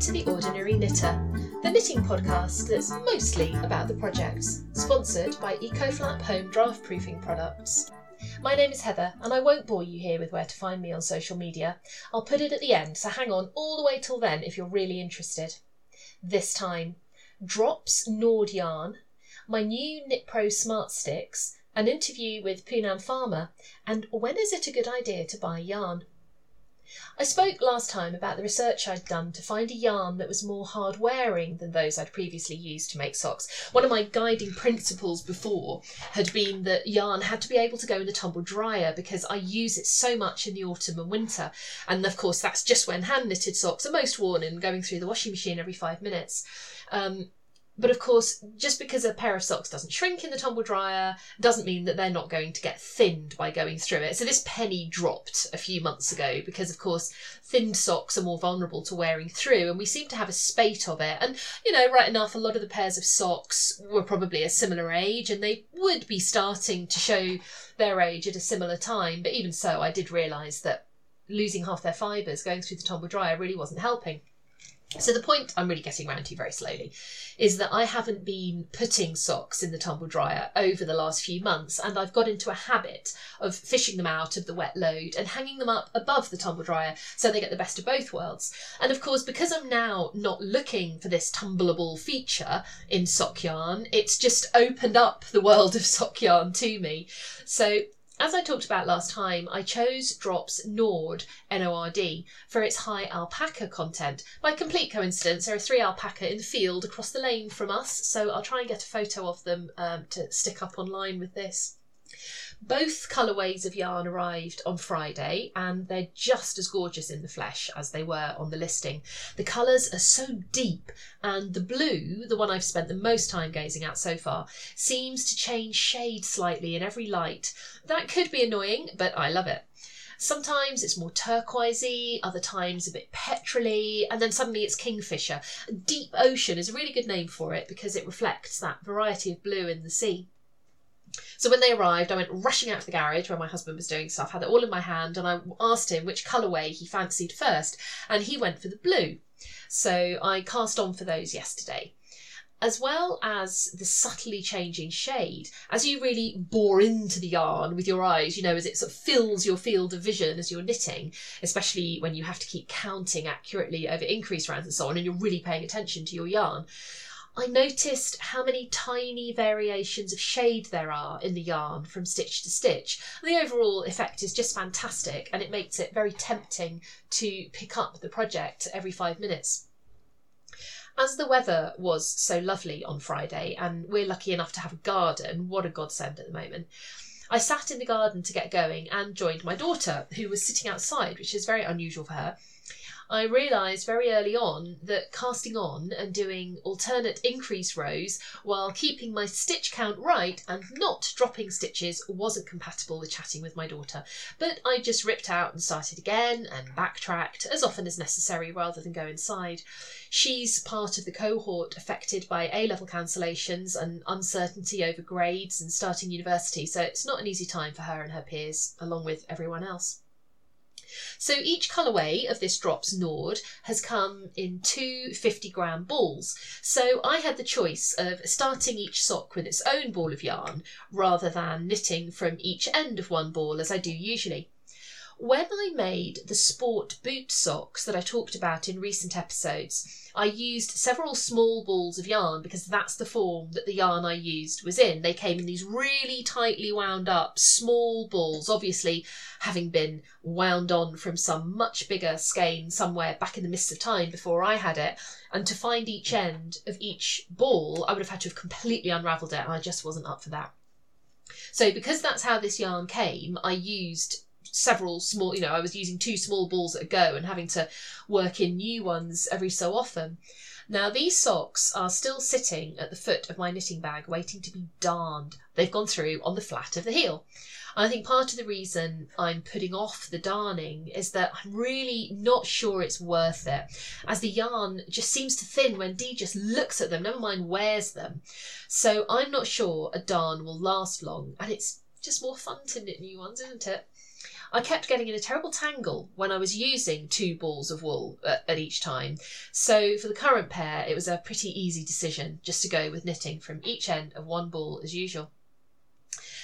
To The Ordinary Knitter, the knitting podcast that's mostly about the projects, sponsored by EcoFlap Home Draft Proofing Products. My name is Heather, and I won't bore you here with where to find me on social media. I'll put it at the end, so hang on all the way till then if you're really interested. This time, drops Nord yarn, my new KnitPro Smart Sticks, an interview with Poonam Farmer, and when is it a good idea to buy yarn? I spoke last time about the research I'd done to find a yarn that was more hard wearing than those I'd previously used to make socks. One of my guiding principles before had been that yarn had to be able to go in the tumble dryer because I use it so much in the autumn and winter. And of course, that's just when hand knitted socks are most worn and going through the washing machine every five minutes. Um, but of course, just because a pair of socks doesn't shrink in the tumble dryer doesn't mean that they're not going to get thinned by going through it. So this penny dropped a few months ago because, of course, thinned socks are more vulnerable to wearing through, and we seem to have a spate of it. And you know, right enough, a lot of the pairs of socks were probably a similar age, and they would be starting to show their age at a similar time. But even so, I did realise that losing half their fibres going through the tumble dryer really wasn't helping. So the point I'm really getting around to very slowly is that I haven't been putting socks in the tumble dryer over the last few months and I've got into a habit of fishing them out of the wet load and hanging them up above the tumble dryer so they get the best of both worlds. And of course because I'm now not looking for this tumbleable feature in sock yarn, it's just opened up the world of sock yarn to me. So as I talked about last time, I chose Drops Nord, N-O-R-D, for its high alpaca content. By complete coincidence, there are three alpaca in the field across the lane from us, so I'll try and get a photo of them um, to stick up online with this. Both colourways of yarn arrived on Friday and they're just as gorgeous in the flesh as they were on the listing. The colours are so deep and the blue, the one I've spent the most time gazing at so far, seems to change shade slightly in every light. That could be annoying, but I love it. Sometimes it's more turquoisey, other times a bit petrolly, and then suddenly it's kingfisher. Deep ocean is a really good name for it because it reflects that variety of blue in the sea. So when they arrived, I went rushing out to the garage where my husband was doing stuff, had it all in my hand, and I asked him which colourway he fancied first, and he went for the blue. So I cast on for those yesterday. As well as the subtly changing shade, as you really bore into the yarn with your eyes, you know, as it sort of fills your field of vision as you're knitting, especially when you have to keep counting accurately over increase rounds and so on, and you're really paying attention to your yarn. I noticed how many tiny variations of shade there are in the yarn from stitch to stitch. The overall effect is just fantastic and it makes it very tempting to pick up the project every five minutes. As the weather was so lovely on Friday, and we're lucky enough to have a garden, what a godsend at the moment. I sat in the garden to get going and joined my daughter, who was sitting outside, which is very unusual for her. I realised very early on that casting on and doing alternate increase rows while keeping my stitch count right and not dropping stitches wasn't compatible with chatting with my daughter. But I just ripped out and started again and backtracked as often as necessary rather than go inside. She's part of the cohort affected by A level cancellations and uncertainty over grades and starting university, so it's not an easy time for her and her peers, along with everyone else. So each colourway of this Drops Nord has come in two 50 gram balls. So I had the choice of starting each sock with its own ball of yarn rather than knitting from each end of one ball as I do usually. When I made the sport boot socks that I talked about in recent episodes, I used several small balls of yarn because that's the form that the yarn I used was in. They came in these really tightly wound up small balls, obviously having been wound on from some much bigger skein somewhere back in the mists of time before I had it. And to find each end of each ball, I would have had to have completely unravelled it, and I just wasn't up for that. So, because that's how this yarn came, I used several small, you know, I was using two small balls at a go and having to work in new ones every so often. Now, these socks are still sitting at the foot of my knitting bag waiting to be darned. They've gone through on the flat of the heel. And I think part of the reason I'm putting off the darning is that I'm really not sure it's worth it, as the yarn just seems to thin when Dee just looks at them, never mind wears them. So I'm not sure a darn will last long, and it's just more fun to knit new ones, isn't it? I kept getting in a terrible tangle when I was using two balls of wool at, at, each time. So for the current pair, it was a pretty easy decision just to go with knitting from each end of one ball as usual.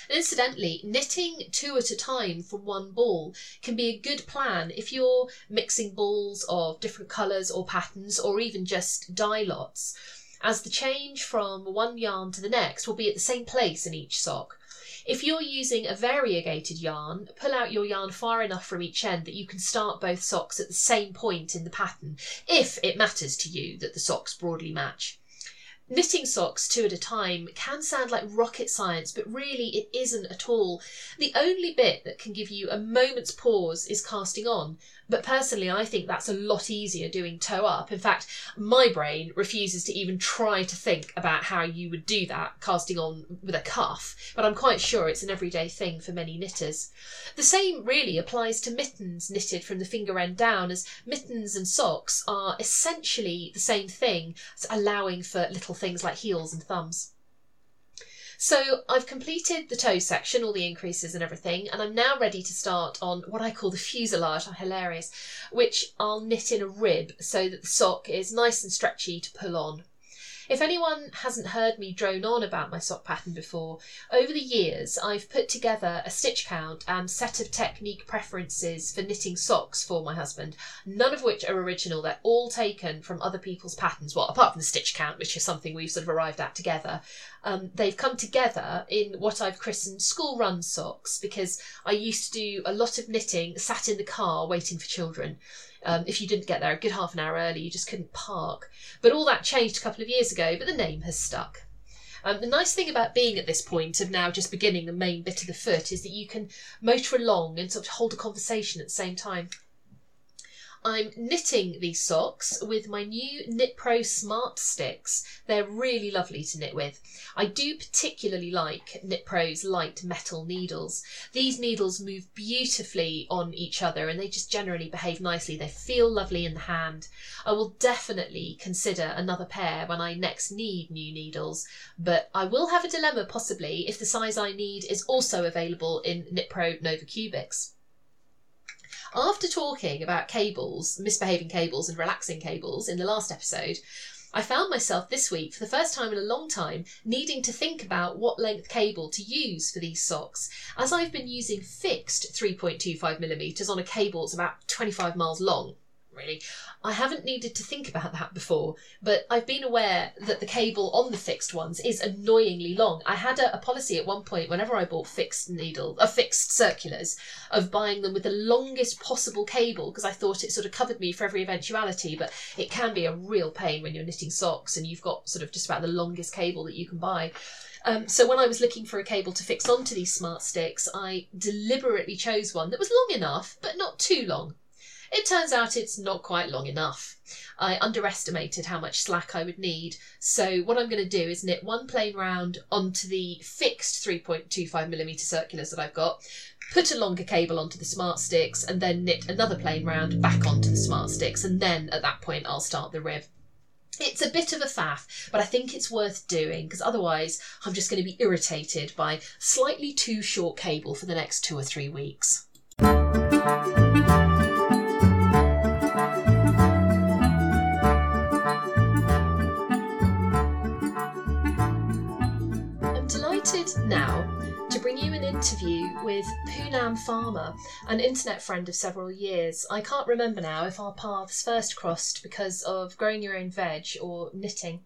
Incidentally, knitting two at a time from one ball can be a good plan if you're mixing balls of different colours or patterns or even just dye lots, as the change from one yarn to the next will be at the same place in each sock. If you're using a variegated yarn, pull out your yarn far enough from each end that you can start both socks at the same point in the pattern, if it matters to you that the socks broadly match. Knitting socks two at a time can sound like rocket science, but really it isn't at all. The only bit that can give you a moment's pause is casting on, but personally, I think that's a lot easier doing toe up. In fact, my brain refuses to even try to think about how you would do that casting on with a cuff, but I'm quite sure it's an everyday thing for many knitters. The same really applies to mittens knitted from the finger end down, as mittens and socks are essentially the same thing, allowing for little things like heels and thumbs. So I've completed the toe section, all the increases and everything, and I'm now ready to start on what I call the fuselage, hilarious, which I'll knit in a rib so that the sock is nice and stretchy to pull on. If anyone hasn't heard me drone on about my sock pattern before, over the years I've put together a stitch count and set of technique preferences for knitting socks for my husband, none of which are original. They're all taken from other people's patterns, well, apart from the stitch count, which is something we've sort of arrived at together. Um, they've come together in what I've christened school run socks because I used to do a lot of knitting sat in the car waiting for children. Um, if you didn't get there a good half an hour early, you just couldn't park. But all that changed a couple of years ago, but the name has stuck. Um, the nice thing about being at this point of now just beginning the main bit of the foot is that you can motor along and sort of hold a conversation at the same time. I'm knitting these socks with my new Knit Pro Smart Sticks. They're really lovely to knit with. I do particularly like Knit Pro's light metal needles. These needles move beautifully on each other and they just generally behave nicely. They feel lovely in the hand. I will definitely consider another pair when I next need new needles, but I will have a dilemma possibly if the size I need is also available in Knit Pro Nova Cubics after talking about cables, misbehaving cables, and relaxing cables in the last episode, I found myself this week, for the first time in a long time, needing to think about what length cable to use for these socks, as I've been using fixed 3.25mm on a cable that's about 25 miles long really. I haven't needed to think about that before, but I've been aware that the cable on the fixed ones is annoyingly long. I had a, a policy at one point whenever I bought fixed needle, uh, fixed circulars, of buying them with the longest possible cable because I thought it sort of covered me for every eventuality. But it can be a real pain when you're knitting socks and you've got sort of just about the longest cable that you can buy. Um, so when I was looking for a cable to fix onto these smart sticks, I deliberately chose one that was long enough, but not too long. It turns out it's not quite long enough. I underestimated how much slack I would need, so what I'm going to do is knit one plain round onto the fixed 3.25mm circulars that I've got, put a longer cable onto the smart sticks, and then knit another plain round back onto the smart sticks, and then at that point I'll start the rib. It's a bit of a faff, but I think it's worth doing because otherwise I'm just going to be irritated by slightly too short cable for the next two or three weeks. Interview with Poonam Farmer, an internet friend of several years. I can't remember now if our paths first crossed because of growing your own veg or knitting.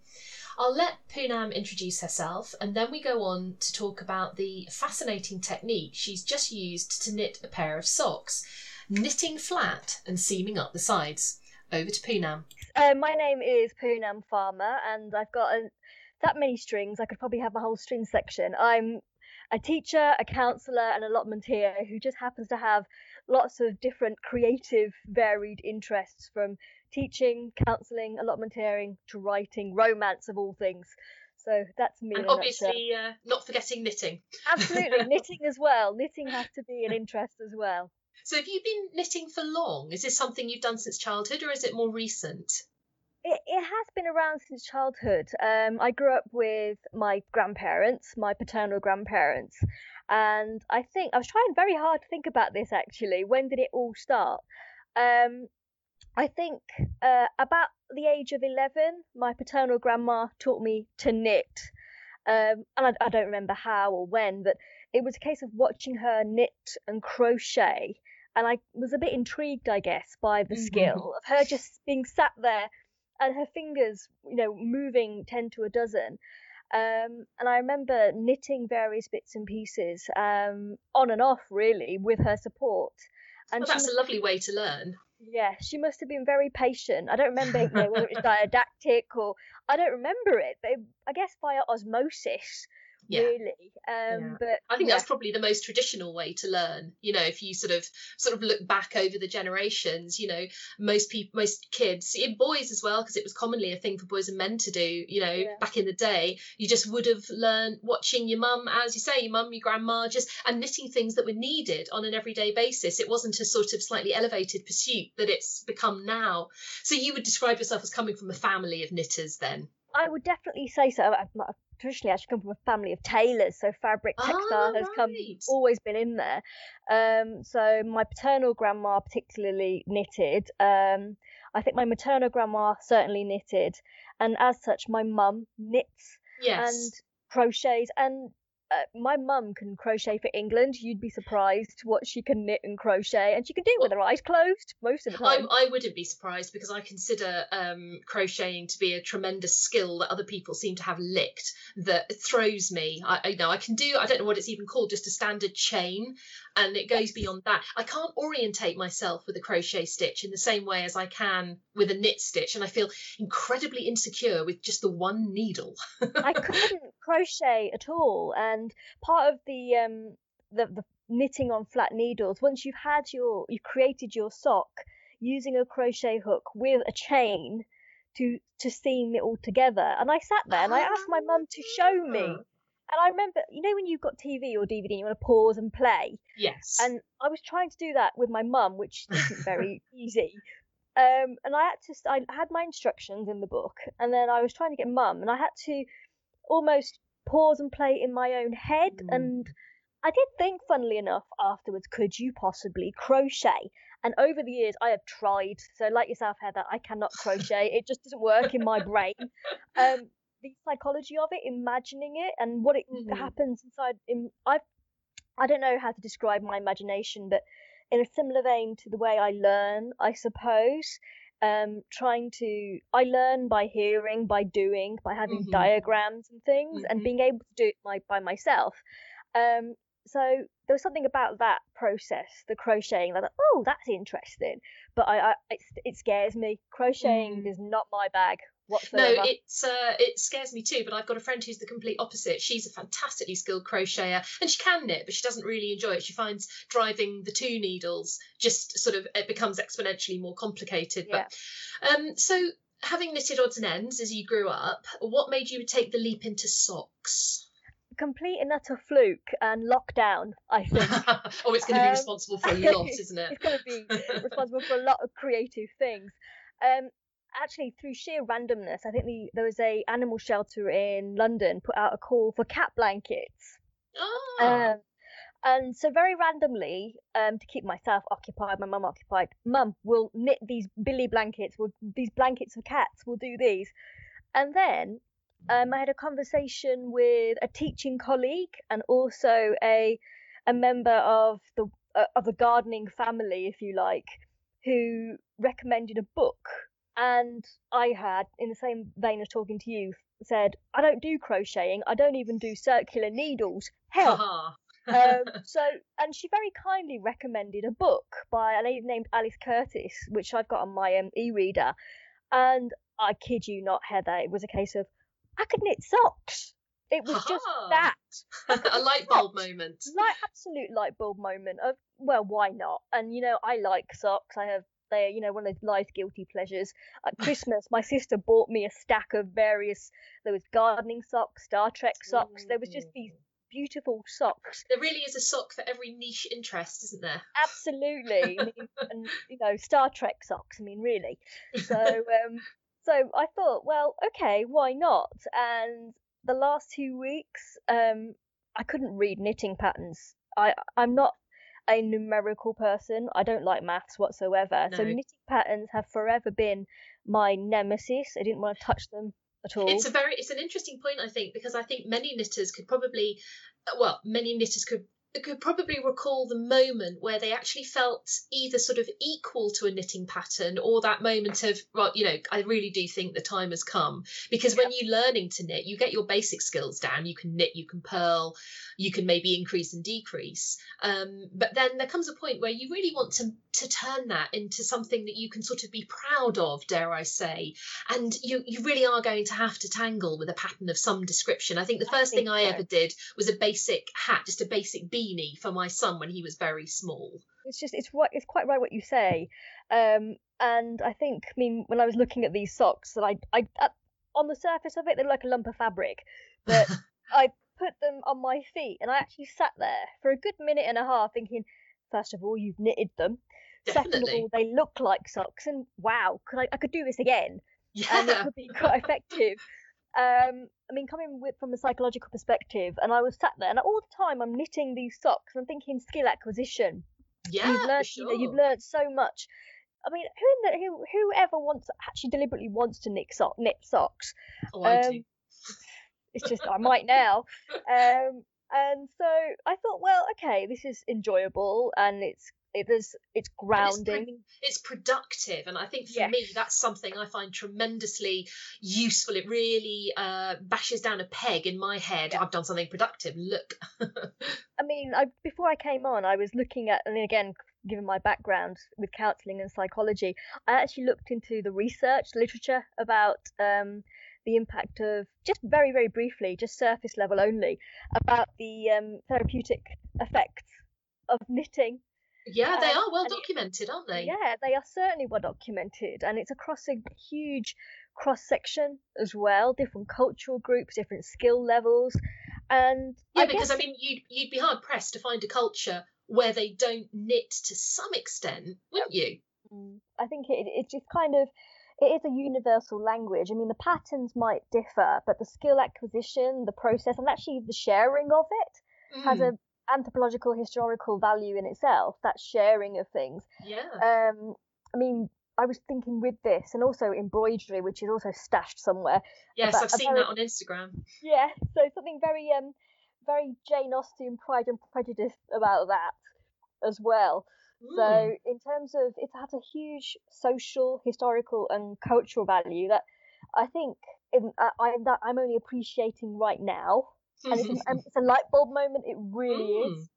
I'll let Poonam introduce herself and then we go on to talk about the fascinating technique she's just used to knit a pair of socks, knitting flat and seaming up the sides. Over to Poonam. Uh, my name is Poonam Farmer and I've got that many strings. I could probably have a whole string section. I'm a teacher, a counsellor, and allotmenteer who just happens to have lots of different creative, varied interests from teaching, counselling, allotmenteering to writing, romance of all things. So that's me. And obviously, uh, not forgetting knitting. Absolutely, knitting as well. Knitting has to be an interest as well. So, have you been knitting for long? Is this something you've done since childhood, or is it more recent? It, it has been around since childhood. Um, I grew up with my grandparents, my paternal grandparents, and I think I was trying very hard to think about this actually. When did it all start? Um, I think uh, about the age of 11, my paternal grandma taught me to knit. Um, and I, I, don't remember how or when, but it was a case of watching her knit and crochet. And I was a bit intrigued, I guess, by the mm-hmm. skill of her just being sat there and her fingers, you know, moving 10 to a dozen. Um, and I remember knitting various bits and pieces um, on and off, really, with her support. And well, that's a lovely way to learn. Yeah, she must have been very patient. I don't remember you know, whether it was didactic or I don't remember it, but it, I guess via osmosis, yeah. really. Um, yeah. But I think yeah. that's probably the most traditional way to learn. You know, if you sort of sort of look back over the generations, you know, most people, most kids, boys as well, because it was commonly a thing for boys and men to do. You know, back in the day, you just would have learned watching your mum, as you say, your mum, your grandma, just and knitting things that were needed on an everyday basis. It wasn't a sort of slightly elevated pursuit that it's become now. So you would describe yourself as coming from a family of knitters, then. I would definitely say so traditionally actually come from a family of tailors, so fabric textile oh, has right. come always been in there. Um, so my paternal grandma particularly knitted. Um, I think my maternal grandma certainly knitted, and as such, my mum knits yes. and crochets and uh, my mum can crochet for England. You'd be surprised what she can knit and crochet, and she can do it with her eyes closed most of the time. I, I wouldn't be surprised because I consider um, crocheting to be a tremendous skill that other people seem to have licked. That throws me. I, I know I can do. I don't know what it's even called. Just a standard chain, and it goes beyond that. I can't orientate myself with a crochet stitch in the same way as I can with a knit stitch, and I feel incredibly insecure with just the one needle. I couldn't crochet at all, and part of the um the, the knitting on flat needles, once you've had your you created your sock using a crochet hook with a chain to to seam it all together, and I sat there and I asked my mum to show me ah. And I remember, you know, when you've got TV or DVD, and you want to pause and play. Yes. And I was trying to do that with my mum, which isn't very easy. Um, and I had to, I had my instructions in the book, and then I was trying to get mum, and I had to almost pause and play in my own head. Mm. And I did think, funnily enough, afterwards, could you possibly crochet? And over the years, I have tried. So, like yourself, Heather, I cannot crochet. It just doesn't work in my brain. Um, the psychology of it, imagining it, and what it mm-hmm. happens inside. In I, I don't know how to describe my imagination, but in a similar vein to the way I learn, I suppose. Um, trying to, I learn by hearing, by doing, by having mm-hmm. diagrams and things, mm-hmm. and being able to do it my, by myself. Um, so there was something about that process, the crocheting, that oh, that's interesting. But I, I it, it scares me. Crocheting mm. is not my bag whatsoever. No, it's uh, it scares me too. But I've got a friend who's the complete opposite. She's a fantastically skilled crocheter, and she can knit, but she doesn't really enjoy it. She finds driving the two needles just sort of it becomes exponentially more complicated. Yeah. But um, so having knitted odds and ends as you grew up, what made you take the leap into socks? complete and utter fluke and lockdown, I think. oh, it's going to be um, responsible for a lot, isn't it? it's going to be responsible for a lot of creative things. Um, actually through sheer randomness, I think the, there was a animal shelter in London put out a call for cat blankets. Oh. Um, and so very randomly, um, to keep myself occupied, my mum occupied, mum will knit these billy blankets, will these blankets for cats, will do these. And then um, I had a conversation with a teaching colleague and also a a member of the uh, of a gardening family, if you like, who recommended a book and I had, in the same vein as talking to you, said, I don't do crocheting. I don't even do circular needles. Hell. um, so, and she very kindly recommended a book by a lady named Alice Curtis, which I've got on my um, e-reader. And I kid you not, Heather, it was a case of I could knit socks. It was just that. a light bulb moment. Like absolute light bulb moment of well, why not? And you know, I like socks. I have they're you know one of those life guilty pleasures. At Christmas, my sister bought me a stack of various. There was gardening socks, Star Trek socks. There was just these beautiful socks. There really is a sock for every niche interest, isn't there? Absolutely, I mean, and you know Star Trek socks. I mean, really. So um, so I thought, well, okay, why not? And the last two weeks, um, I couldn't read knitting patterns. I I'm not a numerical person. I don't like maths whatsoever. So knitting patterns have forever been my nemesis. I didn't want to touch them at all. It's a very it's an interesting point I think because I think many knitters could probably well many knitters could could probably recall the moment where they actually felt either sort of equal to a knitting pattern or that moment of well you know I really do think the time has come. Because when you're learning to knit you get your basic skills down. You can knit you can purl you can maybe increase and decrease. Um, but then there comes a point where you really want to to turn that into something that you can sort of be proud of dare I say. And you you really are going to have to tangle with a pattern of some description. I think the I first think thing I ever did was a basic hat, just a basic beanie for my son when he was very small. it's just it's right it's quite right what you say um and i think i mean when i was looking at these socks that i i at, on the surface of it they're like a lump of fabric but i put them on my feet and i actually sat there for a good minute and a half thinking first of all you've knitted them second of all they look like socks and wow could i i could do this again Yeah. and it could be quite effective. Um, I mean, coming with from a psychological perspective, and I was sat there, and all the time I'm knitting these socks. I'm thinking skill acquisition. Yeah, you've learned, sure. you know, you've learned so much. I mean, who in the, who whoever wants actually deliberately wants to knit sock knit socks? oh, I do. um, It's just I might now. Um, and so I thought, well, okay, this is enjoyable, and it's it is it's And it's grounding. It's productive, and I think for Yes. me that's something I find tremendously useful. It really uh, bashes down a peg in my head. Yeah. I've done something productive. Look, I mean, I, before I came on, I was looking at, and again, given my background with counselling and psychology, I actually looked into the research literature about um, the impact of, just very, very briefly, just surface level only, about the um, therapeutic effects of knitting. Yeah, they Um, are well documented, aren't they? Yeah, they are certainly well documented, and it's across a huge cross section as well, different cultural groups, different skill levels, and Yeah, I because guess I mean, you'd you'd be hard pressed to find a culture where they don't knit to some extent, wouldn't you? Mm, I think it it just kind of it is a universal language. I mean, the patterns might differ, but the skill acquisition, the process, and actually the sharing of it has Mm, a anthropological historical value in itself. That sharing of things. yeah. Um, I mean, I was thinking with this, and also embroidery, which is also stashed somewhere. Yes, I've seen very- that on Instagram. Yeah, so something very um very Jane Austen Pride and Prejudice about that as well. Mm, So in terms of it has a huge social, historical, and cultural value that I think in, I, I that I'm only appreciating right now, and it's, an, it's a light bulb moment. It really Mm. is.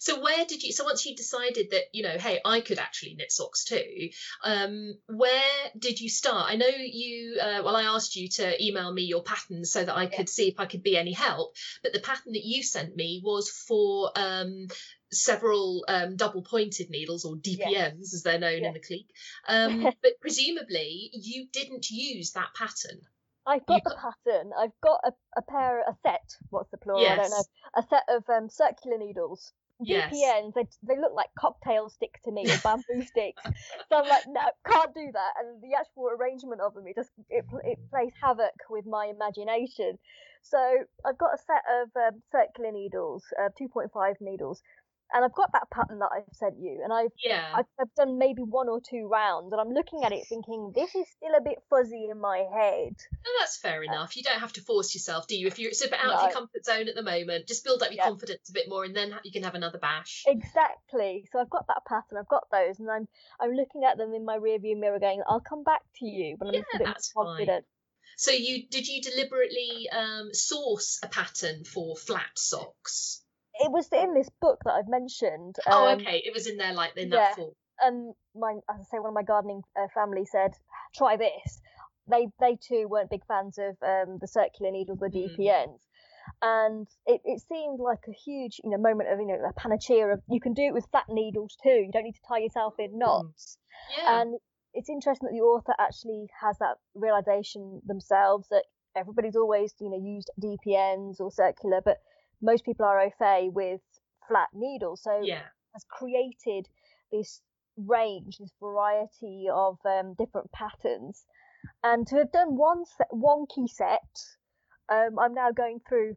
So where did you? So once you decided that you know, hey, I could actually knit socks too. Um, where did you start? I know you. Uh, well, I asked you to email me your patterns so that I could see if I could be any help. But the pattern that you sent me was for um, several um, double pointed needles or DPNs as they're known in the clique. Um, but presumably you didn't use that pattern. I've got the pattern. I've got a, a pair, a set. What's the plural? I don't know. A set of um, circular needles. Yes. DPNs. They they look like cocktail sticks to me, or bamboo sticks. So I'm like, no, can't do that. And the actual arrangement of them, it just it it plays havoc with my imagination. So I've got a set of um, circular needles, uh, 2.5 needles, and I've got that pattern that I've sent you, and I've Yeah. I've, I've done maybe one or two rounds, and I'm looking at it thinking this is still a bit fuzzy in my head. No, that's fair enough. You don't have to force yourself, do you? If you're it's a bit out of your comfort zone at the moment, just build up your Yeah. confidence a bit more, and then you can have another bash. Exactly. So I've got that pattern. I've got those, and I'm I'm looking at them in my rearview mirror, going, "I'll come back to you when I'm a Yeah, little bit more that's fine. confident." So you did you deliberately um, source a pattern for flat socks? It was in this book that I've mentioned. oh, um, okay. It was in there like in yeah. that form. And my, as I say, one of my gardening uh, family said, "Try this." They they too weren't big fans of um, the circular needles with Mm. DPNs, and it, it seemed like a huge you know moment of you know a panacea of you can do it with flat needles too. You don't need to tie yourself in Mm. knots. Yeah. And it's interesting that the author actually has that realization themselves that everybody's always, you know, used DPNs or circular, but most people are au fait with flat needles. So yeah. has created this range, this variety of um, different patterns. And to have done one set, one key set, um, I'm now going through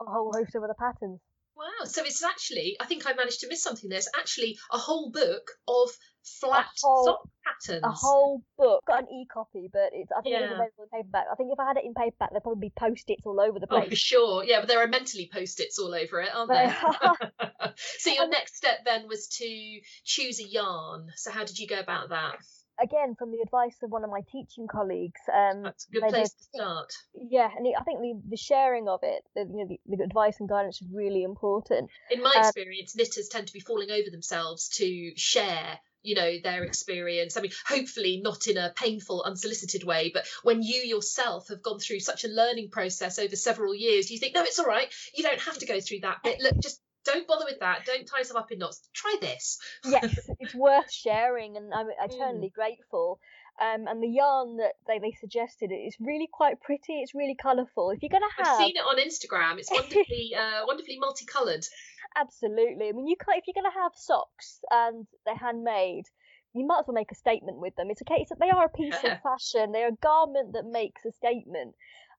a whole host of other patterns. Wow. So it's actually, I think I managed to miss something. There's actually a whole book of flat whole- sock patterns. A whole book, got an e-copy, but it's I think Yeah. available in paperback. I think if I had it in paperback, there'd probably be post-its all over the place. Oh, place. for sure. Yeah, but there are mentally post-its all over it, aren't there? so your next step then was to choose a yarn. So how did you go about that? Again, from the advice of one of my teaching colleagues, um, That's a good place they- to start. yeah, and I think the, the sharing of it, the, you know, the, the advice and guidance is really important. In my Um, experience, knitters tend to be falling over themselves to share you know their experience i mean hopefully not in a painful unsolicited way but when you yourself have gone through such a learning process over several years you think no it's all right you don't have to go through that bit look just don't bother with that don't tie yourself up in knots try this Yes, it's worth sharing, and I'm Mm. eternally grateful. Um, and the yarn that they, they suggested is really quite pretty. It's really colourful. If you're gonna have, i've seen it on instagram it's wonderfully uh, wonderfully multicolored absolutely. I mean, you can't if you're gonna have socks and they're handmade. You might as well make a statement with them. It's case that they are a piece Yeah. of fashion. They're a garment that makes a statement.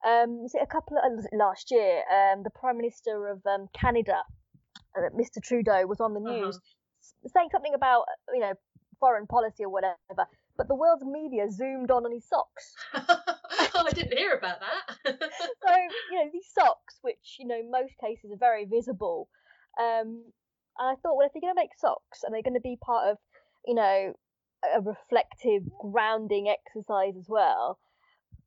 Um, it a couple of last year? Um, the Prime Minister of um, Canada, uh, Mr. Trudeau, was on the Uh-huh. news saying something about uh, you know foreign policy or whatever. But the world's media zoomed on on his socks. oh i didn't hear about that So you know these socks, which you know most cases are very visible. Um, and I thought, well, if they're going to make socks and they're going to be part of, you know, a reflective grounding exercise as well,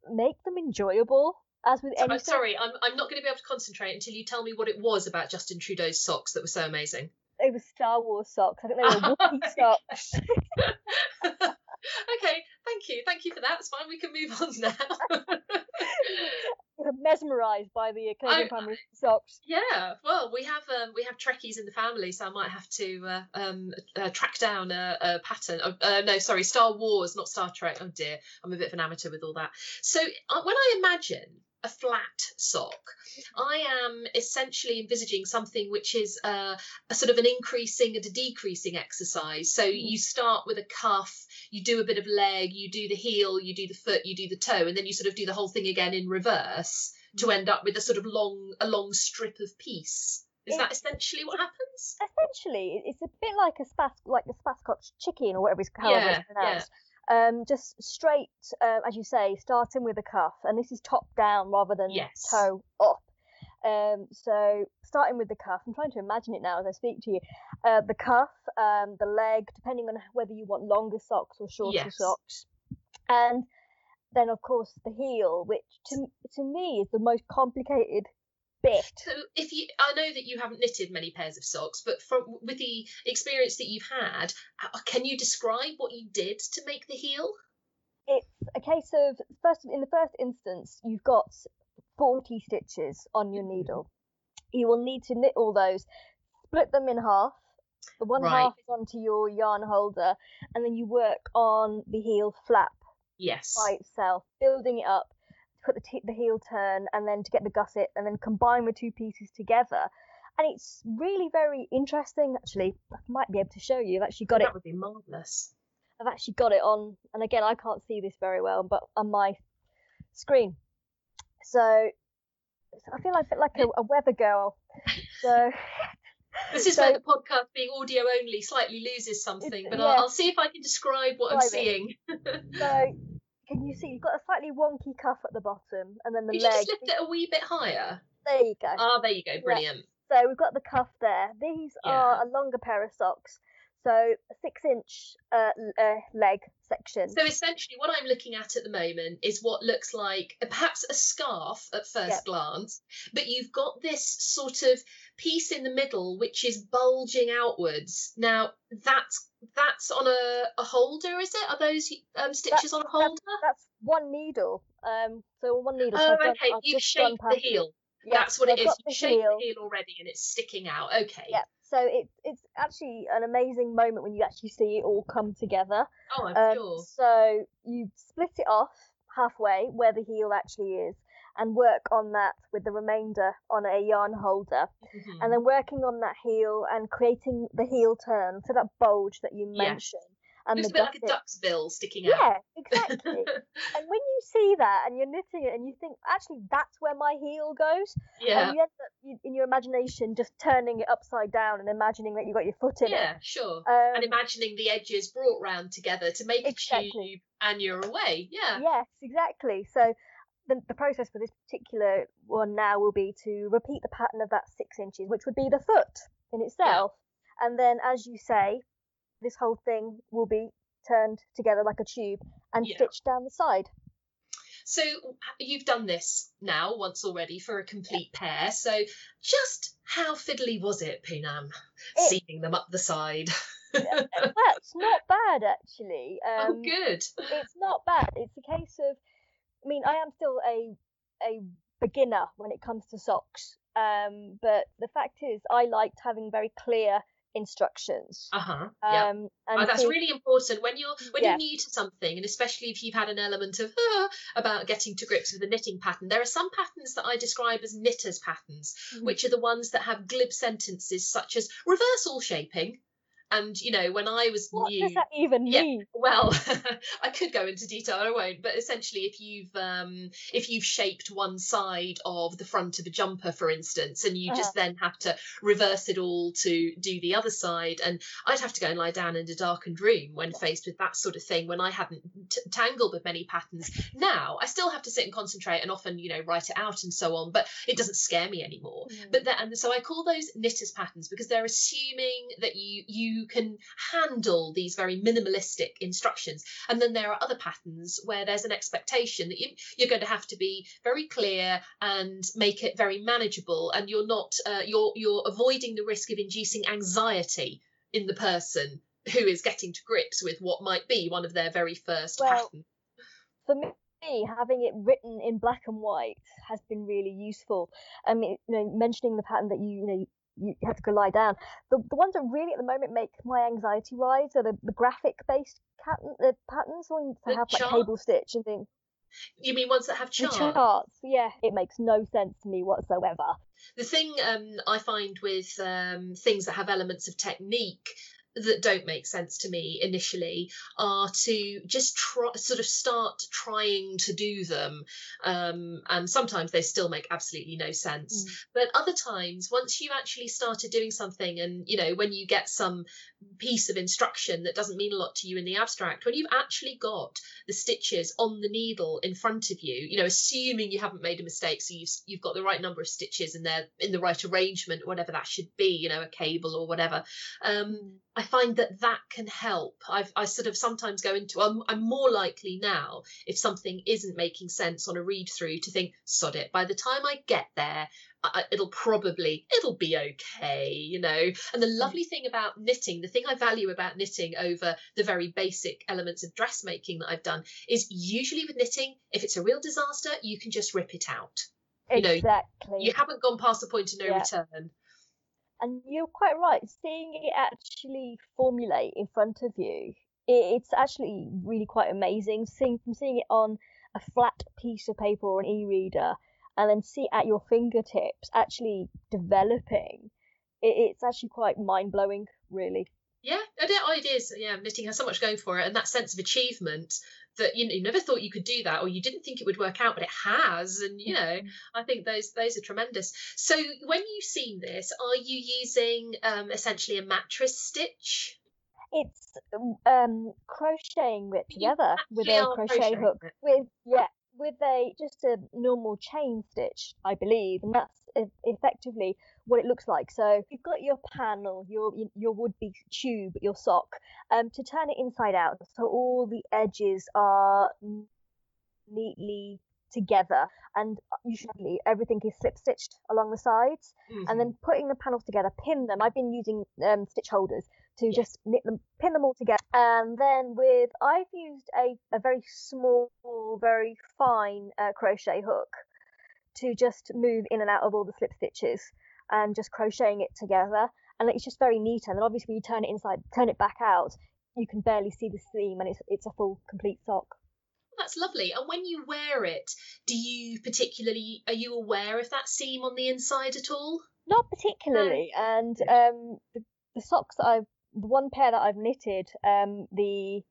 make them enjoyable. As with So- any I'm sorry i'm, I'm not going to be able to concentrate until you tell me what it was about justin trudeau's socks that were so amazing they were Star Wars socks. I think they were Wookiee socks. okay, thank you, thank you for that. It's fine. We can move on now. mesmerised by the Canadian I- Minister socks. yeah, well, we have um, we have Trekkies in the family, so I might have to uh, um, uh, track down a, a pattern. Uh, uh, no, sorry, Star Wars, not Star Trek. Oh dear, I'm a bit of an amateur with all that. So uh, when I imagine a flat sock, I am essentially envisaging something which is uh, a sort of an increasing and a decreasing exercise. So you start with a cuff, you do a bit of leg, you do the heel, you do the foot, you do the toe, and then you sort of do the whole thing again in reverse to end up with a sort of long a long strip of piece. Is that essentially what happens? essentially it's a bit like a spas like the spascotch chicken or whatever it's called. Yeah, pronounced. Um, just straight, uh, as you say, starting with the cuff, and this is top down rather than Yes. toe up. Um, so starting with the cuff, I'm trying to imagine it now as I speak to you. Uh, the cuff, um, the leg, depending on whether you want longer socks or shorter Yes. socks, and then of course the heel, which to to me is the most complicated bit. So if you, I know that you haven't knitted many pairs of socks, but from with the experience that you've had, uh, can you describe what you did to make the heel? it's a case of first in the first instance you've got 40 stitches on your needle you will need to knit all those split them in half the one Right. half is onto your yarn holder and then you work on the heel flap Yes. by itself building it up put the, t- the heel turn and then to get the gusset and then combine the two pieces together and it's really very interesting actually i might be able to show you i've actually got it that would be marvelous. I've actually got it on, and again, I can't see this very well, but on my screen. So, so I feel like a like a, a weather girl. So This is So- where the podcast being audio only slightly loses something, but yeah. I'll, I'll see if I can describe what I'm seeing. so can you see? You've got a slightly wonky cuff at the bottom, and then the you leg. just lift it a wee bit higher? There you go. Ah, there you go, brilliant. So we've got the cuff there. These are a longer pair of socks. So a six inch uh, uh, leg section. So essentially, what I'm looking at at the moment is what looks like uh, perhaps a scarf at first Yep. glance, but you've got this sort of piece in the middle which is bulging outwards. Now that's that's on a, a holder, is it? Are those um, stitches on a holder? That's one needle. Um, so one needle. Oh, done- okay. You've shaped the heel. Yeah, That's what so it I've is. You shaped heel. the heel already, and it's sticking out. Okay. Yeah. So it, it's actually an amazing moment when you actually see it all come together. Oh, I'm Um, sure. So you split it off halfway where the heel actually is and work on that with the remainder on a yarn holder. Mhm. And then working on that heel and creating the heel turn, so that bulge that you Yes. And Looks the a bit like a duck's bill sticking out. Yeah, exactly. and when you see that and you're knitting it and you think, actually, that's where my heel goes, yeah. and you end up in your imagination just turning it upside down and imagining that you got your foot in Yeah, sure. Um, and imagining the edges brought round together to make a Exactly. tube and you're away. Yeah. Yes, exactly. So the, the process for this particular one now will be to repeat the pattern of that six inches, which would be the foot in itself. And then, as you say, this whole thing will be turned together like a tube and Yeah. stitched down the side. So you've done this now once already for a complete pair. So just how fiddly was it, Poonam? It- Seaming them up the side. well, it's not bad actually. Um, oh, good. it's not bad. It's a case of, I mean, I am still a a beginner when it comes to socks. Um, but the fact is, I liked having very clear instructions. Uh huh. Yeah. Um, and Oh, that's really important when you're when Yeah. you're new to something, and especially if you've had an element of "Ah," about getting to grips with the knitting pattern. There are some patterns that I describe as knitters patterns, Mhm. which are the ones that have glib sentences such as reversal shaping. And you know, when I was What new, does that even Yeah. mean? well, I could go into detail, I won't. But essentially, if you've um, if you've shaped one side of the front of a jumper, for instance, and you just then have to reverse it all to do the other side, and I'd have to go and lie down in a darkened room when faced with that sort of thing when I hadn't t- tangled with many patterns. Now I still have to sit and concentrate and often, you know, write it out and so on, but it doesn't scare me anymore Mm. but that and so i call those knitters patterns because they're assuming that you you can handle these very minimalistic instructions and then there are other patterns where there's an expectation that you, you're going to have to be very clear and make it very manageable and you're not uh, you're you're avoiding the risk of inducing anxiety in the person who is getting to grips with what might be one of their very first Well, patterns For me, having it written in black and white has been really useful. I mean, you know, mentioning the pattern that you you know you have to go lie down. The the ones that really at the moment make my anxiety rise are the, the graphic based pattern the patterns ones that The have like cable stitch and things. you mean ones that have The charts charts, yeah, it makes no sense to me whatsoever. The thing um, I find with um, things that have elements of technique that don't make sense to me initially are to just try, sort of start trying to do them. Um, and sometimes they still make absolutely no sense. Mm. But other times, once you've actually started doing something, and you know, when you get some piece of instruction that doesn't mean a lot to you in the abstract, when you've actually got the stitches on the needle in front of you, you know, assuming you haven't made a mistake, so you've you've got the right number of stitches and they're in the right arrangement, whatever that should be, you know, a cable or whatever. Um, I find that that can help. I've, I sort of sometimes go into. I'm, I'm more likely now if something isn't making sense on a read through to think, sod it. By the time I get there, I, it'll probably it'll be okay, you know. And the lovely thing about knitting, the thing I value about knitting over the very basic elements of dressmaking that I've done is usually with knitting, if it's a real disaster, you can just rip it out. you know, exactly. You haven't gone past the point of no Yeah. return. And you're quite right. Seeing it actually formulate in front of you, it's actually really quite amazing. Seeing from seeing it on a flat piece of paper or an e-reader, and then see it at your fingertips actually developing, it's actually quite mind blowing, really. Yeah, I don't- it is. Yeah, knitting has so much going for it, and that sense of achievement that you know you never thought you could do that, or you didn't think it would work out, but it has. And you know, I think those those are tremendous. So when you've seen this, are you using um, essentially a mattress stitch? It's um, crocheting it You together with a crochet hook. it. With yeah, with a just a normal chain stitch, I believe, and that's effectively what it looks like. So you've got your panel, your your would-be tube, your sock, um, to turn it inside out, so all the edges are neatly together, and usually everything is slip stitched along the sides Mhm. and then putting the panels together, pin them. I've been using um, stitch holders to Yeah. just knit them, pin them all together. And then with, I've used a, a very small, very fine uh, crochet hook to just move in and out of all the slip stitches and just crocheting it together. And it's just very neat. And then obviously when you turn it inside, turn it back out, you can barely see the seam and it's, it's a full complete sock. That's lovely. And when you wear it, do you particularly are you aware of that seam on the inside at all? Not particularly. And um, the, the socks that I've the one pair that I've knitted, um, the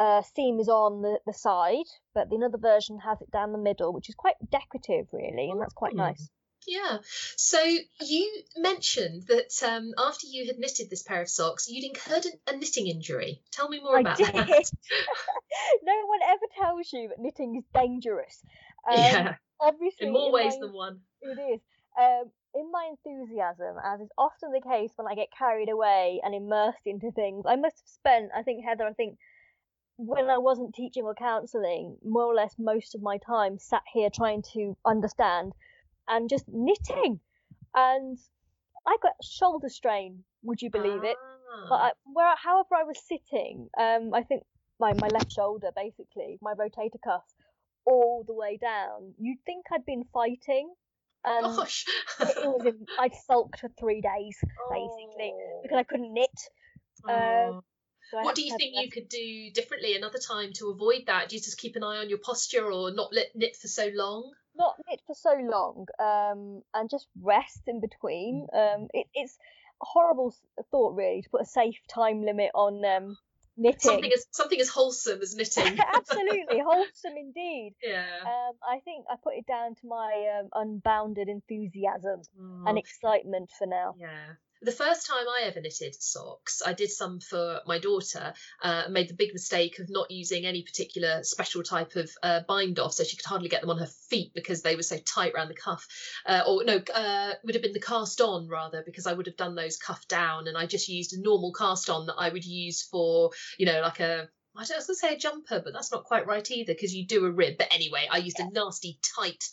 uh, seam is on the, the side, but the another version has it down the middle, which is quite decorative, really, and that's quite Mm. nice. Yeah. So you mentioned that um, after you had knitted this pair of socks, you'd incurred a, a knitting injury. Tell me more I about did. that. no one ever tells you that knitting is dangerous. Um, yeah. Obviously, In more ways my- than one. It is. Um, in my enthusiasm, as is often the case when I get carried away and immersed into things, I must have spent, I think, Heather, I think, when I wasn't teaching or counselling, more or less most of my time sat here trying to understand and just knitting. And I got shoulder strain, would you believe it? But Ah. I, where, however I was sitting, um, I think my, my left shoulder, basically, my rotator cuff, all the way down, you'd think I'd been fighting. And Gosh. it was in, I'd sulked for three days basically Oh. because I couldn't knit. Oh. um, so what do you think you could do differently another time to avoid that? Do you just keep an eye on your posture or not knit for so long? not knit for so long um, and just rest in between. Mm. Um, it, it's a horrible thought really to put a safe time limit on um, knitting. Something as something as wholesome as knitting. Absolutely wholesome indeed. yeah. Um, I think I put it down to my um, unbounded enthusiasm and Oh, excitement for now. Yeah. The first time I ever knitted socks, I did some for my daughter. Uh, made the big mistake of not using any particular special type of uh, bind off, so she could hardly get them on her feet because they were so tight around the cuff. Uh, or no, uh, would have been the cast on rather, because I would have done those cuff down, and I just used a normal cast on that I would use for, you know, like a I don't I was going to say a jumper, but that's not quite right either because you do a rib. But anyway, I used a nasty tight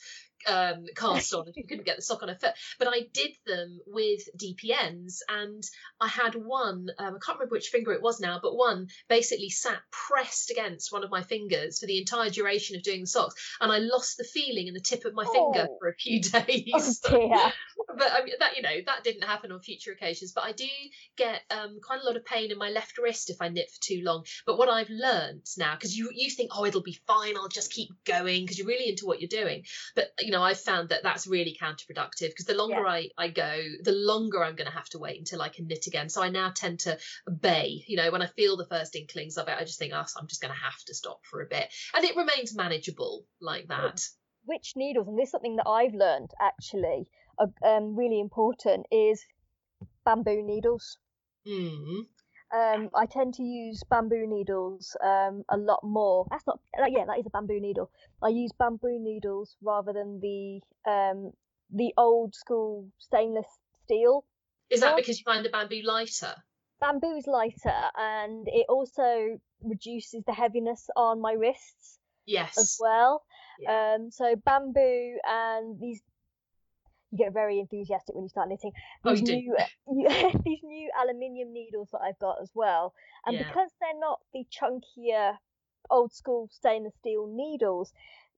um, cast on if you couldn't get the sock on her foot. But I did them with DPNs, and I had one. Um, I can't remember which finger it was now, but one basically sat pressed against one of my fingers for the entire duration of doing the socks, and I lost the feeling in the tip of my finger Oh. for a few days Oh dear. but I mean, that you know that didn't happen on future occasions but i do get um, quite a lot of pain in my left wrist if i knit for too long but what i've learned now because you you think oh it'll be fine i'll just keep going because you're really into what you're doing but you know i've found that that's really counterproductive because the longer Yeah. I, I go the longer i'm going to have to wait until i can knit again so i now tend to bay you know when i feel the first inklings of it i just think oh i'm just going to have to stop for a bit and it remains manageable like that which needles, and this is something that I've learned actually, are um, really important, is bamboo needles. mm. Um, I tend to use bamboo needles um, a lot more. That's not, uh, yeah, that is a bamboo needle. I use bamboo needles rather than the um, the old school stainless steel. is that because you find the bamboo lighter Bamboo is lighter, and it also reduces the heaviness on my wrists yes as well. Yeah. Um, so bamboo and these, you get very enthusiastic when you start knitting. Oh, These do. new, you, these new aluminium needles that I've got as well, and Yeah. because they're not the chunkier, old school stainless steel needles,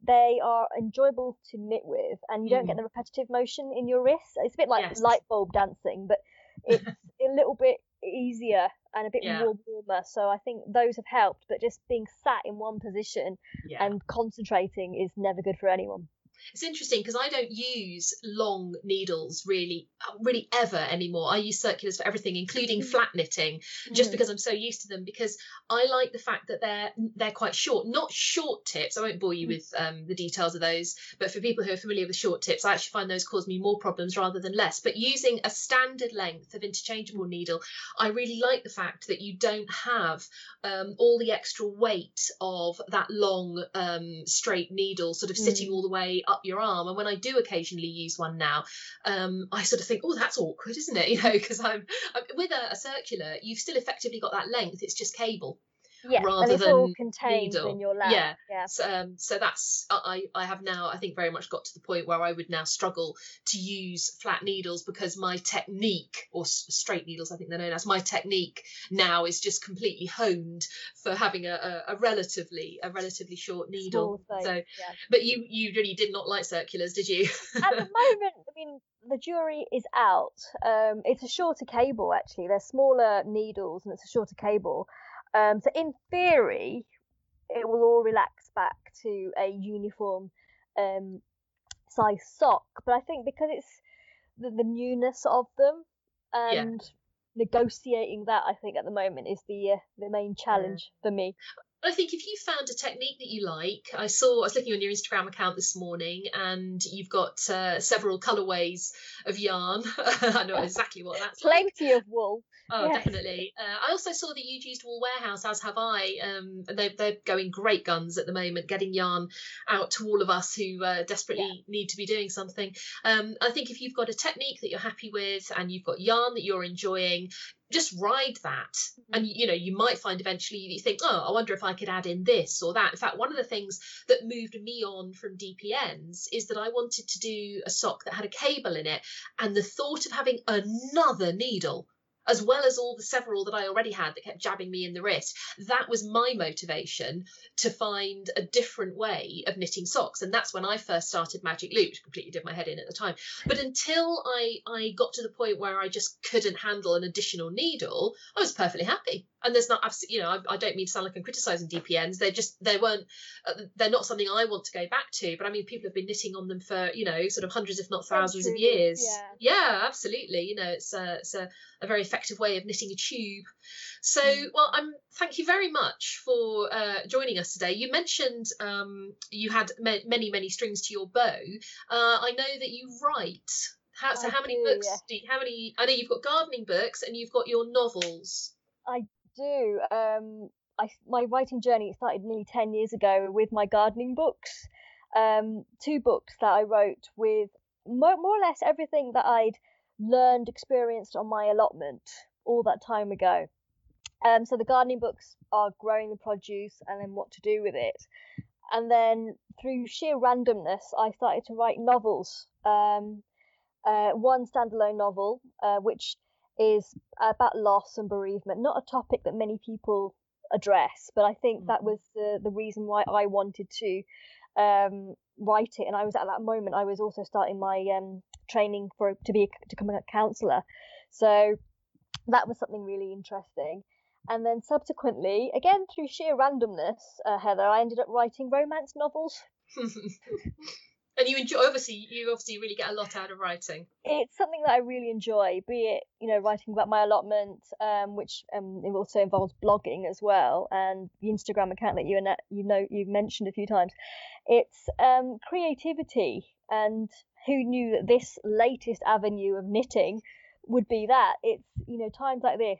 they are enjoyable to knit with, and you don't get the repetitive motion in your wrists. It's a bit like Mm. Yes. light bulb dancing, but it's a little bit easier and a bit Yeah. more warmer. So I think those have helped. But just being sat in one position Yeah. and concentrating is never good for anyone. It's interesting because I don't use long needles really, uh, really ever anymore. I use circulars for everything, including Mm. flat knitting, just Mm. because I'm so used to them. Because I like the fact that they're they're quite short, not short tips. I won't bore you Mm. with um, the details of those, but for people who are familiar with short tips, I actually find those cause me more problems rather than less. But using a standard length of interchangeable needle, I really like the fact that you don't have um, all the extra weight of that long um, straight needle sort of sitting Mm. all the way up your arm. And when I do occasionally use one now, um, I sort of think, oh, that's awkward, isn't it? You know, because I'm, I'm with a, a circular, you've still effectively got that length. It's just cable. Yeah, rather and it's all than contained needle. in your lap. Yeah. yeah. So, um, so that's I I have now I think very much got to the point where I would now struggle to use flat needles because my technique or straight needles I think they're known as my technique now is just completely honed for having a, a, a relatively a relatively short needle. So, yeah. but you you really did not like circulars, did you? At the moment, I mean, the jury is out. Um, it's a shorter cable actually. They're smaller needles and it's a shorter cable. Um, so in theory, it will all relax back to a uniform um, size sock. But I think because it's the, the newness of them Yeah. and negotiating that I think at the moment is the uh, the main challenge yeah. for me. I think if you found a technique that you like, I saw I was looking on your Instagram account this morning, and you've got uh, several colorways of yarn. I know exactly what that's. Plenty like. of wool. Oh, yes. definitely. Uh, I also saw that you'd used Wool Warehouse, as have I. Um, they're, they're going great guns at the moment, getting yarn out to all of us who uh, desperately yeah. need to be doing something. Um, I think if you've got a technique that you're happy with and you've got yarn that you're enjoying, just ride that mm-hmm. and you know you might find eventually you think oh i wonder if i could add in this or that in fact one of the things that moved me on from dpns is that i wanted to do a sock that had a cable in it and the thought of having another needle as well as all the several that I already had that kept jabbing me in the wrist. That was my motivation to find a different way of knitting socks. And that's when I first started Magic Loop, completely did my head in at the time. But until I, I got to the point where I just couldn't handle an additional needle, I was perfectly happy. And there's not absolutely, you know, I, I don't mean to sound like I'm criticizing DPNs. They're just, they weren't, uh, they're not something I want to go back to. But I mean, people have been knitting on them for, you know, sort of hundreds, if not thousands of years. Yeah. yeah, absolutely. You know, it's a, it's a, a very effective way of knitting a tube. So, mm. well, I'm thank you very much for uh, joining us today. You mentioned um, you had ma- many, many strings to your bow. Uh, I know that you write. How, so, I how many do, books? Yeah. Do you, how many? I know you've got gardening books and you've got your novels. I do. Um, I, my writing journey started nearly ten years ago with my gardening books. Um, two books that I wrote with more, more or less everything that I'd learned, experienced on my allotment all that time ago. Um, so the gardening books are growing the produce and then what to do with it. And then through sheer randomness, I started to write novels. Um, uh, one standalone novel, uh, which is about loss and bereavement, not a topic that many people address, but I think mm-hmm. that was the, the reason why I wanted to um, write it. And I was at that moment, I was also starting my um, training for to be to become a counsellor, so that was something really interesting. And then subsequently, again through sheer randomness, uh, Heather, I ended up writing romance novels. and you enjoy obviously you obviously really get a lot out of writing. It's something that i really enjoy be it you know writing about my allotment um, which um, it also involves blogging as well and the instagram account that you and you know you've mentioned a few times. It's um, creativity and who knew that this latest avenue of knitting would be that? It's you know times like this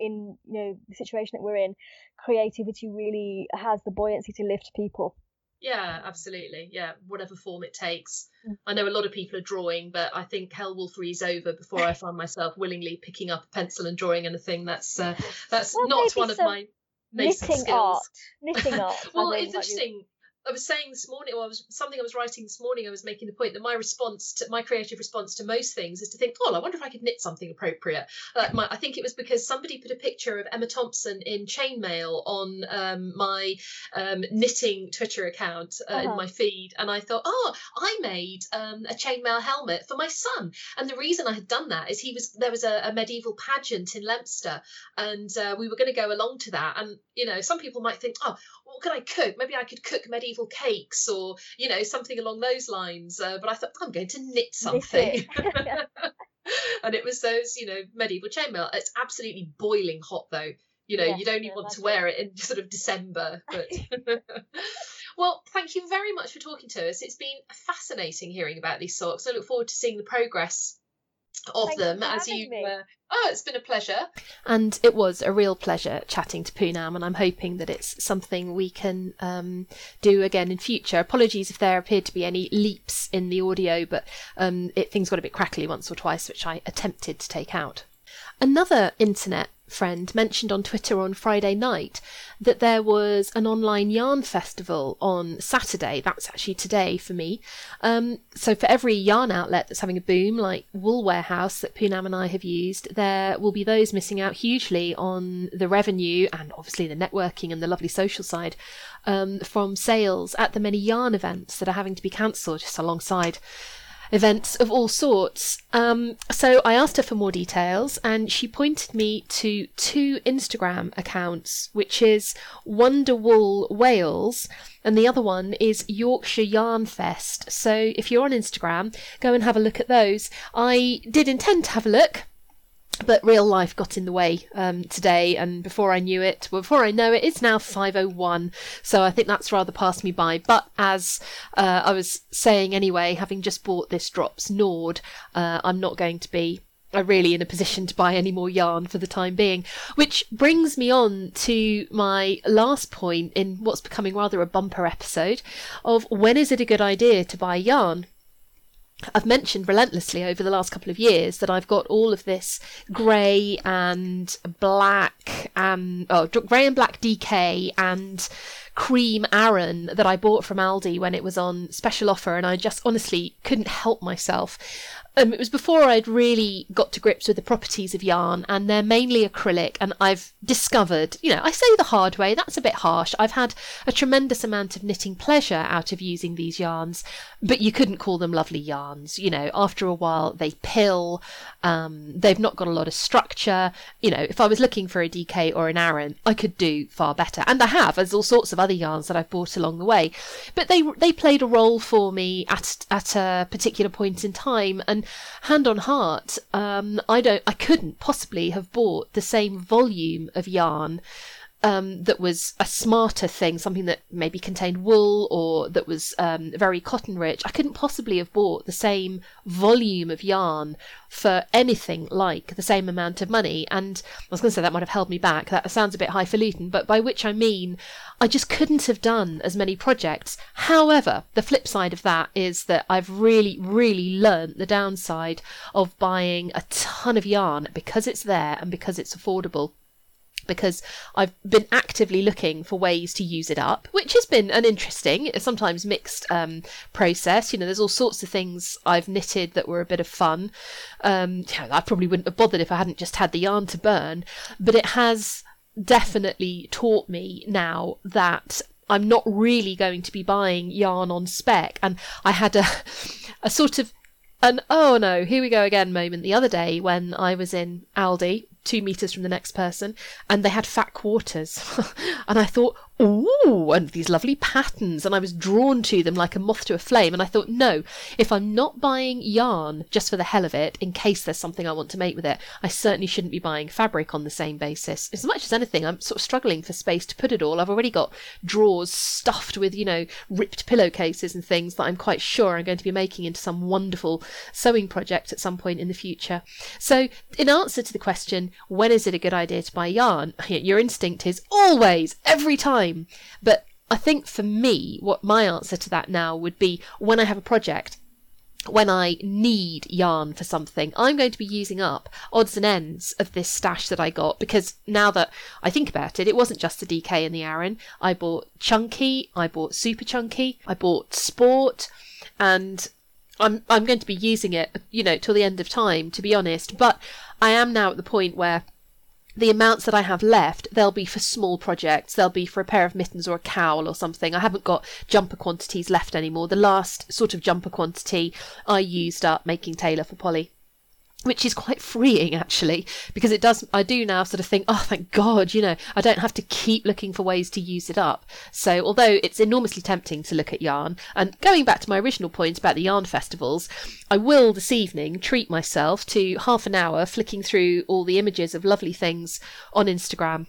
in you know the situation that we're in creativity really has the buoyancy to lift people yeah, absolutely. Yeah, whatever form it takes. Mm. I know a lot of people are drawing, but I think hell will freeze over before I find myself willingly picking up a pencil and drawing anything. That's uh, that's well, not one of my knitting skills. art. Knitting art. well, it's interesting. I was saying this morning, or I was something I was writing this morning. I was making the point that my response to my creative response to most things is to think, "Oh, I wonder if I could knit something appropriate." Like my, I think it was because somebody put a picture of Emma Thompson in chainmail on um, my um, knitting Twitter account uh, uh-huh. in my feed, and I thought, "Oh, I made um, a chainmail helmet for my son." And the reason I had done that is he was there was a, a medieval pageant in Leominster, and uh, we were going to go along to that. And you know, some people might think, "Oh, what could I cook? Maybe I could cook medieval cakes or, you know, something along those lines. Uh, but I thought, I'm going to knit something. and it was those, you know, medieval chainmail. It's absolutely boiling hot though. You know, yes, you'd only want to wear it in sort of December. But well, thank you very much for talking to us. It's been fascinating hearing about these socks. I look forward to seeing the progress of Thank them as you uh, oh it's been a pleasure. And it was a real pleasure chatting to Poonam and I'm hoping that it's something we can um, do again in future. Apologies if there appeared to be any leaps in the audio but um, it, things got a bit crackly once or twice which I attempted to take out. Another internet friend mentioned on Twitter on Friday night that there was an online yarn festival on Saturday. That's actually today for me. Um, so for every yarn outlet that's having a boom, like Wool Warehouse that Poonam and I have used, there will be those missing out hugely on the revenue and obviously the networking and the lovely social side um, from sales at the many yarn events that are having to be cancelled just alongside events of all sorts. Um, so I asked her for more details, and she pointed me to two Instagram accounts, which is Wonderwool Wales, and the other one is Yorkshire Yarn Fest. So if you're on Instagram, go and have a look at those. I did intend to have a look but real life got in the way um, today, and before I knew it, before I know it, it's now 5:01. So I think that's rather passed me by. But as uh, I was saying anyway, having just bought this Drops Nord, uh, I'm not going to be are really in a position to buy any more yarn for the time being. Which brings me on to my last point in what's becoming rather a bumper episode of when is it a good idea to buy yarn? I've mentioned relentlessly over the last couple of years that I've got all of this grey and black and oh grey and black DK and cream Aran that I bought from Aldi when it was on special offer, and I just honestly couldn't help myself. Um, it was before I'd really got to grips with the properties of yarn, and they're mainly acrylic. And I've discovered, you know, I say the hard way, that's a bit harsh. I've had a tremendous amount of knitting pleasure out of using these yarns, but you couldn't call them lovely yarns. You know, after a while, they pill, um, they've not got a lot of structure. You know, if I was looking for a DK or an Aran, I could do far better. And I have, there's all sorts of other yarns that I've bought along the way. But they, they played a role for me at, at a particular point in time. And hand on heart, um, I don't, I couldn't possibly have bought the same volume of yarn um, that was a smarter thing, something that maybe contained wool or that was um, very cotton rich, I couldn't possibly have bought the same volume of yarn for anything like the same amount of money. And I was going to say that might have held me back. That sounds a bit highfalutin, but by which I mean I just couldn't have done as many projects. However, the flip side of that is that I've really, really learnt the downside of buying a ton of yarn because it's there and because it's affordable because I've been actively looking for ways to use it up, which has been an interesting, sometimes mixed um, process. You know, there's all sorts of things I've knitted that were a bit of fun. Um, I probably wouldn't have bothered if I hadn't just had the yarn to burn, but it has definitely taught me now that I'm not really going to be buying yarn on spec. And I had a, a sort of an oh no, here we go again moment the other day when I was in Aldi two meters from the next person, and they had fat quarters. and I thought, ooh, and these lovely patterns, and I was drawn to them like a moth to a flame. And I thought, no, if I'm not buying yarn just for the hell of it, in case there's something I want to make with it, I certainly shouldn't be buying fabric on the same basis. As much as anything, I'm sort of struggling for space to put it all. I've already got drawers stuffed with, you know, ripped pillowcases and things that I'm quite sure I'm going to be making into some wonderful sewing project at some point in the future. So, in answer to the question, when is it a good idea to buy yarn? Your instinct is always, every time. But I think for me, what my answer to that now would be when I have a project, when I need yarn for something, I'm going to be using up odds and ends of this stash that I got because now that I think about it, it wasn't just the DK and the Aran. I bought Chunky, I bought Super Chunky, I bought Sport, and I'm I'm going to be using it, you know, till the end of time, to be honest. But I am now at the point where the amounts that I have left, they'll be for small projects. They'll be for a pair of mittens or a cowl or something. I haven't got jumper quantities left anymore. The last sort of jumper quantity I used up making tailor for Polly which is quite freeing actually because it does i do now sort of think oh thank god you know i don't have to keep looking for ways to use it up. So although it's enormously tempting to look at yarn and going back to my original point about the yarn festivals i will this evening treat myself to half an hour flicking through all the images of lovely things on instagram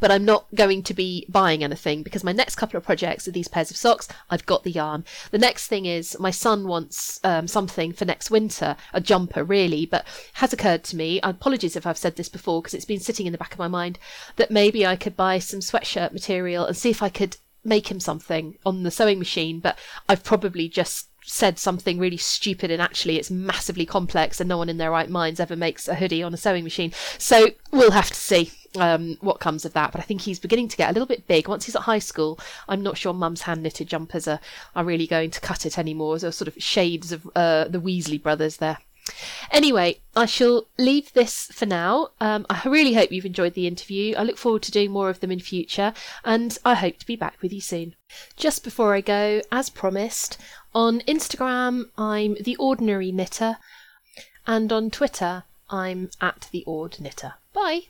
but I'm not going to be buying anything because my next couple of projects are these pairs of socks. I've got the yarn. The next thing is my son wants um, something for next winter, a jumper really, but has occurred to me, apologies if I've said this before because it's been sitting in the back of my mind, that maybe I could buy some sweatshirt material and see if I could make him something on the sewing machine, but I've probably just said something really stupid and actually it's massively complex and no one in their right minds ever makes a hoodie on a sewing machine. So we'll have to see um, what comes of that. But I think he's beginning to get a little bit big. Once he's at high school, I'm not sure mum's hand knitted jumpers are, are really going to cut it anymore. There's sort of shades of uh, the Weasley brothers there. Anyway, I shall leave this for now. Um, I really hope you've enjoyed the interview. I look forward to doing more of them in future, and I hope to be back with you soon. Just before I go, as promised, on Instagram I'm the Ordinary Knitter, and on Twitter I'm at the Ord Knitter. Bye.